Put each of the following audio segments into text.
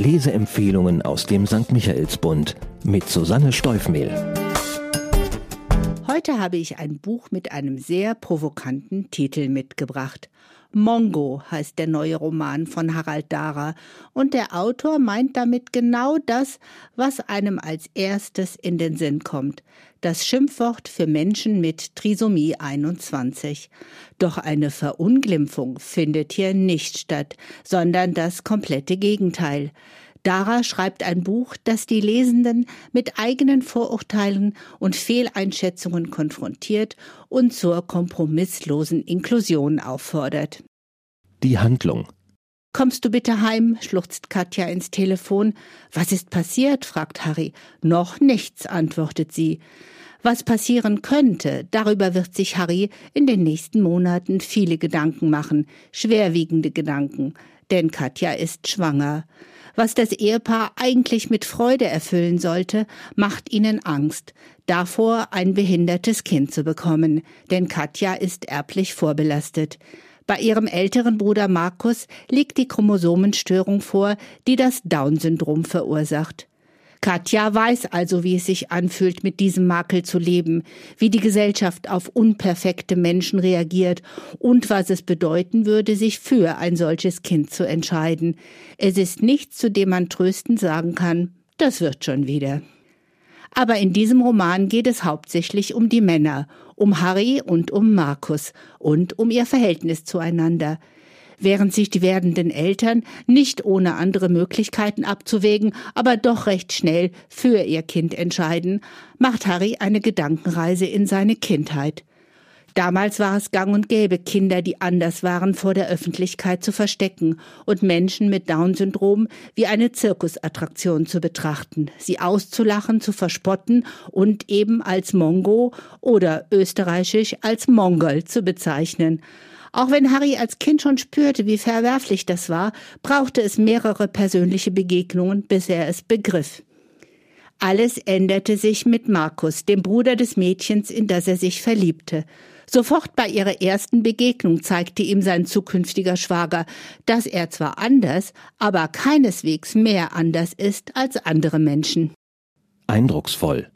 Leseempfehlungen aus dem St. Michaelsbund mit Susanne Steufmehl. Heute habe ich ein Buch mit einem sehr provokanten Titel mitgebracht. Mongo heißt der neue Roman von Harald Dara und der Autor meint damit genau das, was einem als erstes in den Sinn kommt. Das Schimpfwort für Menschen mit Trisomie 21. Doch eine Verunglimpfung findet hier nicht statt, sondern das komplette Gegenteil. Dara schreibt ein Buch, das die Lesenden mit eigenen Vorurteilen und Fehleinschätzungen konfrontiert und zur kompromisslosen Inklusion auffordert. Die Handlung. Kommst du bitte heim? schluchzt Katja ins Telefon. Was ist passiert? fragt Harry. Noch nichts, antwortet sie. Was passieren könnte, darüber wird sich Harry in den nächsten Monaten viele Gedanken machen, schwerwiegende Gedanken, denn Katja ist schwanger. Was das Ehepaar eigentlich mit Freude erfüllen sollte, macht ihnen Angst, davor ein behindertes Kind zu bekommen, denn Katja ist erblich vorbelastet. Bei ihrem älteren Bruder Markus liegt die Chromosomenstörung vor, die das Down-Syndrom verursacht. Katja weiß also, wie es sich anfühlt, mit diesem Makel zu leben, wie die Gesellschaft auf unperfekte Menschen reagiert und was es bedeuten würde, sich für ein solches Kind zu entscheiden. Es ist nichts, zu dem man tröstend sagen kann, das wird schon wieder. Aber in diesem Roman geht es hauptsächlich um die Männer, um Harry und um Markus und um ihr Verhältnis zueinander während sich die werdenden Eltern nicht ohne andere Möglichkeiten abzuwägen, aber doch recht schnell für ihr Kind entscheiden, macht Harry eine Gedankenreise in seine Kindheit. Damals war es gang und gäbe, Kinder, die anders waren, vor der Öffentlichkeit zu verstecken und Menschen mit Down-Syndrom wie eine Zirkusattraktion zu betrachten, sie auszulachen, zu verspotten und eben als Mongo oder österreichisch als Mongol zu bezeichnen. Auch wenn Harry als Kind schon spürte, wie verwerflich das war, brauchte es mehrere persönliche Begegnungen, bis er es begriff. Alles änderte sich mit Markus, dem Bruder des Mädchens, in das er sich verliebte. Sofort bei ihrer ersten Begegnung zeigte ihm sein zukünftiger Schwager, dass er zwar anders, aber keineswegs mehr anders ist als andere Menschen. Eindrucksvoll.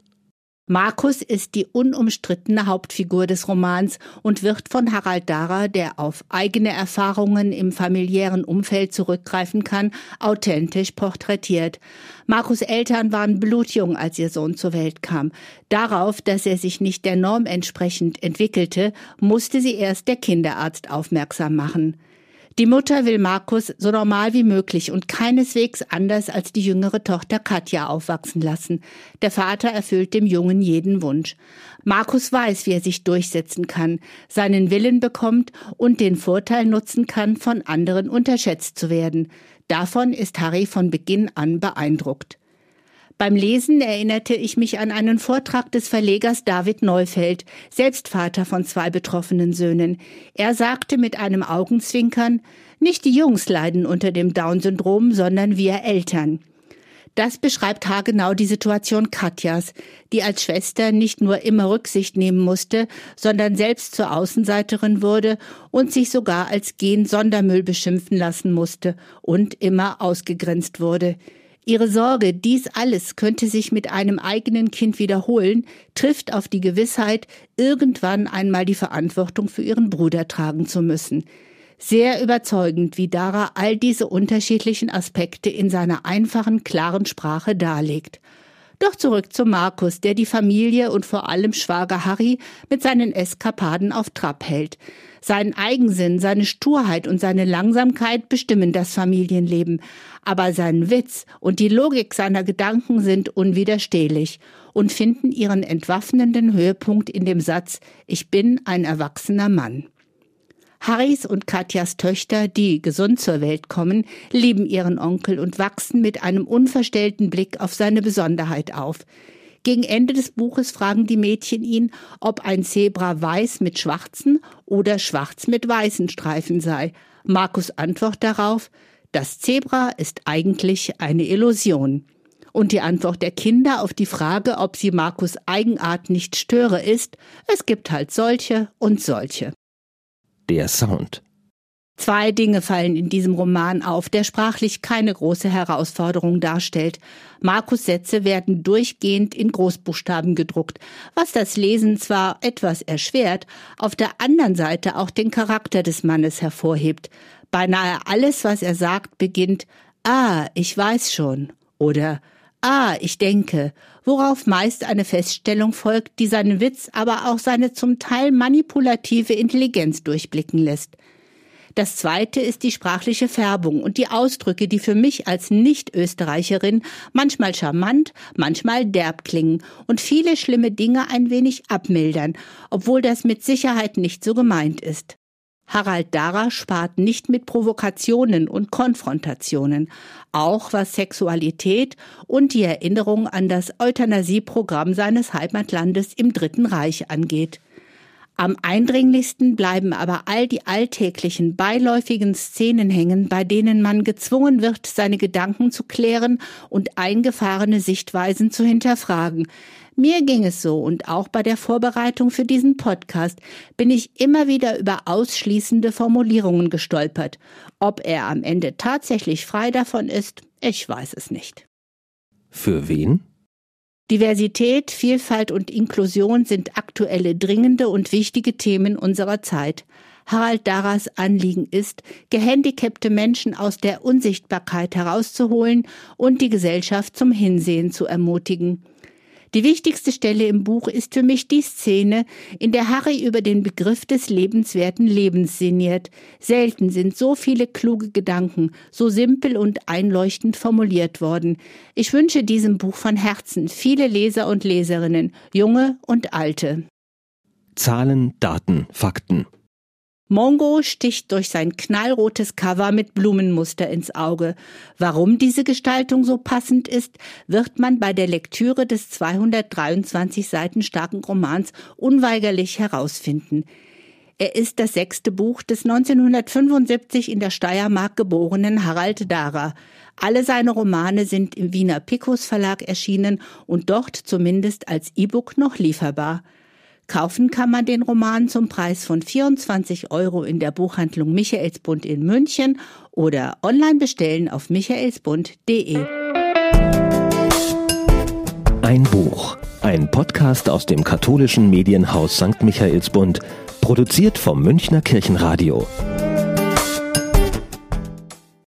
Markus ist die unumstrittene Hauptfigur des Romans und wird von Harald Dara, der auf eigene Erfahrungen im familiären Umfeld zurückgreifen kann, authentisch porträtiert. Markus Eltern waren blutjung, als ihr Sohn zur Welt kam. Darauf, dass er sich nicht der Norm entsprechend entwickelte, musste sie erst der Kinderarzt aufmerksam machen. Die Mutter will Markus so normal wie möglich und keineswegs anders als die jüngere Tochter Katja aufwachsen lassen. Der Vater erfüllt dem Jungen jeden Wunsch. Markus weiß, wie er sich durchsetzen kann, seinen Willen bekommt und den Vorteil nutzen kann, von anderen unterschätzt zu werden. Davon ist Harry von Beginn an beeindruckt. Beim Lesen erinnerte ich mich an einen Vortrag des Verlegers David Neufeld, selbst Vater von zwei betroffenen Söhnen. Er sagte mit einem Augenzwinkern, nicht die Jungs leiden unter dem Down-Syndrom, sondern wir Eltern. Das beschreibt haargenau die Situation Katjas, die als Schwester nicht nur immer Rücksicht nehmen musste, sondern selbst zur Außenseiterin wurde und sich sogar als Gen-Sondermüll beschimpfen lassen musste und immer ausgegrenzt wurde. Ihre Sorge, dies alles könnte sich mit einem eigenen Kind wiederholen, trifft auf die Gewissheit, irgendwann einmal die Verantwortung für ihren Bruder tragen zu müssen. Sehr überzeugend, wie Dara all diese unterschiedlichen Aspekte in seiner einfachen, klaren Sprache darlegt. Doch zurück zu Markus, der die Familie und vor allem Schwager Harry mit seinen Eskapaden auf Trab hält. Sein Eigensinn, seine Sturheit und seine Langsamkeit bestimmen das Familienleben, aber sein Witz und die Logik seiner Gedanken sind unwiderstehlich und finden ihren entwaffnenden Höhepunkt in dem Satz Ich bin ein erwachsener Mann. Harrys und Katjas Töchter, die gesund zur Welt kommen, lieben ihren Onkel und wachsen mit einem unverstellten Blick auf seine Besonderheit auf. Gegen Ende des Buches fragen die Mädchen ihn, ob ein Zebra weiß mit schwarzen oder schwarz mit weißen Streifen sei. Markus antwortet darauf, das Zebra ist eigentlich eine Illusion. Und die Antwort der Kinder auf die Frage, ob sie Markus Eigenart nicht störe, ist, es gibt halt solche und solche der Sound. Zwei Dinge fallen in diesem Roman auf, der sprachlich keine große Herausforderung darstellt. Markus Sätze werden durchgehend in Großbuchstaben gedruckt, was das Lesen zwar etwas erschwert, auf der anderen Seite auch den Charakter des Mannes hervorhebt. Beinahe alles, was er sagt, beginnt Ah, ich weiß schon oder Ah, ich denke, worauf meist eine Feststellung folgt, die seinen Witz, aber auch seine zum Teil manipulative Intelligenz durchblicken lässt. Das zweite ist die sprachliche Färbung und die Ausdrücke, die für mich als Nicht-Österreicherin manchmal charmant, manchmal derb klingen und viele schlimme Dinge ein wenig abmildern, obwohl das mit Sicherheit nicht so gemeint ist. Harald Dara spart nicht mit Provokationen und Konfrontationen, auch was Sexualität und die Erinnerung an das Euthanasieprogramm seines Heimatlandes im Dritten Reich angeht. Am eindringlichsten bleiben aber all die alltäglichen, beiläufigen Szenen hängen, bei denen man gezwungen wird, seine Gedanken zu klären und eingefahrene Sichtweisen zu hinterfragen. Mir ging es so und auch bei der Vorbereitung für diesen Podcast bin ich immer wieder über ausschließende Formulierungen gestolpert. Ob er am Ende tatsächlich frei davon ist, ich weiß es nicht. Für wen? Diversität, Vielfalt und Inklusion sind aktuelle, dringende und wichtige Themen unserer Zeit. Harald Daras Anliegen ist, gehandicapte Menschen aus der Unsichtbarkeit herauszuholen und die Gesellschaft zum Hinsehen zu ermutigen. Die wichtigste Stelle im Buch ist für mich die Szene, in der Harry über den Begriff des lebenswerten Lebens sinniert. Selten sind so viele kluge Gedanken so simpel und einleuchtend formuliert worden. Ich wünsche diesem Buch von Herzen viele Leser und Leserinnen, junge und alte. Zahlen, Daten, Fakten. Mongo sticht durch sein knallrotes Cover mit Blumenmuster ins Auge. Warum diese Gestaltung so passend ist, wird man bei der Lektüre des 223 Seiten starken Romans unweigerlich herausfinden. Er ist das sechste Buch des 1975 in der Steiermark geborenen Harald Dahrer. Alle seine Romane sind im Wiener Picus Verlag erschienen und dort zumindest als E-Book noch lieferbar. Kaufen kann man den Roman zum Preis von 24 Euro in der Buchhandlung Michaelsbund in München oder online bestellen auf michaelsbund.de. Ein Buch. Ein Podcast aus dem katholischen Medienhaus St. Michaelsbund, produziert vom Münchner Kirchenradio.